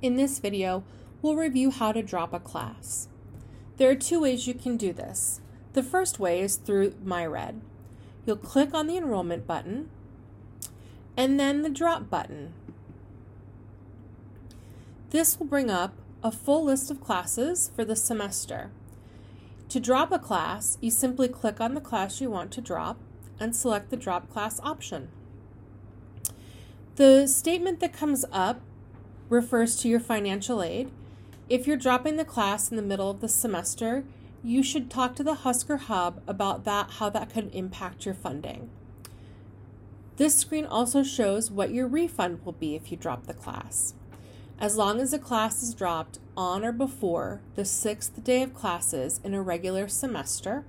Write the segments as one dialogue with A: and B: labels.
A: In this video, we'll review how to drop a class. There are two ways you can do this. The first way is through MyRed. You'll click on the enrollment button and then the drop button. This will bring up a full list of classes for the semester. To drop a class, you simply click on the class you want to drop and select the drop class option. The statement that comes up refers to your financial aid. If you're dropping the class in the middle of the semester, you should talk to the Husker Hub about that how that could impact your funding. This screen also shows what your refund will be if you drop the class. As long as the class is dropped on or before the sixth day of classes in a regular semester,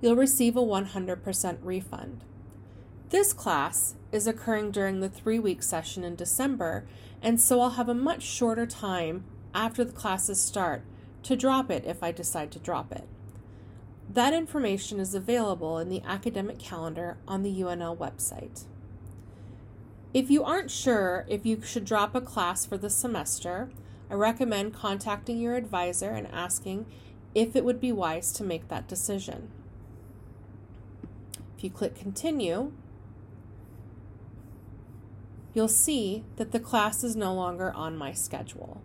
A: you'll receive a 100% refund. This class is occurring during the three week session in December, and so I'll have a much shorter time after the classes start to drop it if I decide to drop it. That information is available in the academic calendar on the UNL website. If you aren't sure if you should drop a class for the semester, I recommend contacting your advisor and asking if it would be wise to make that decision. If you click continue, you'll see that the class is no longer on my schedule.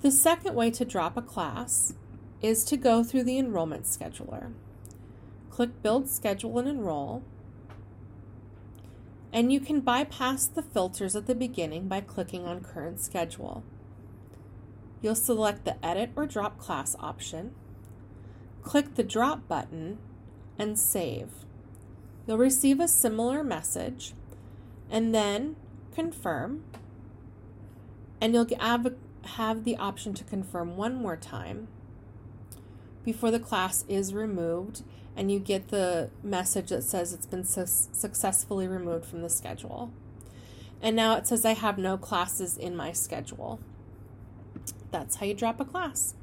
A: The second way to drop a class is to go through the enrollment scheduler. Click Build Schedule and Enroll, and you can bypass the filters at the beginning by clicking on Current Schedule. You'll select the Edit or Drop Class option, click the Drop button, and save. You'll receive a similar message, and then confirm, and you'll have, have the option to confirm one more time before the class is removed and you get the message that says it's been su- successfully removed from the schedule. And now it says I have no classes in my schedule. That's how you drop a class.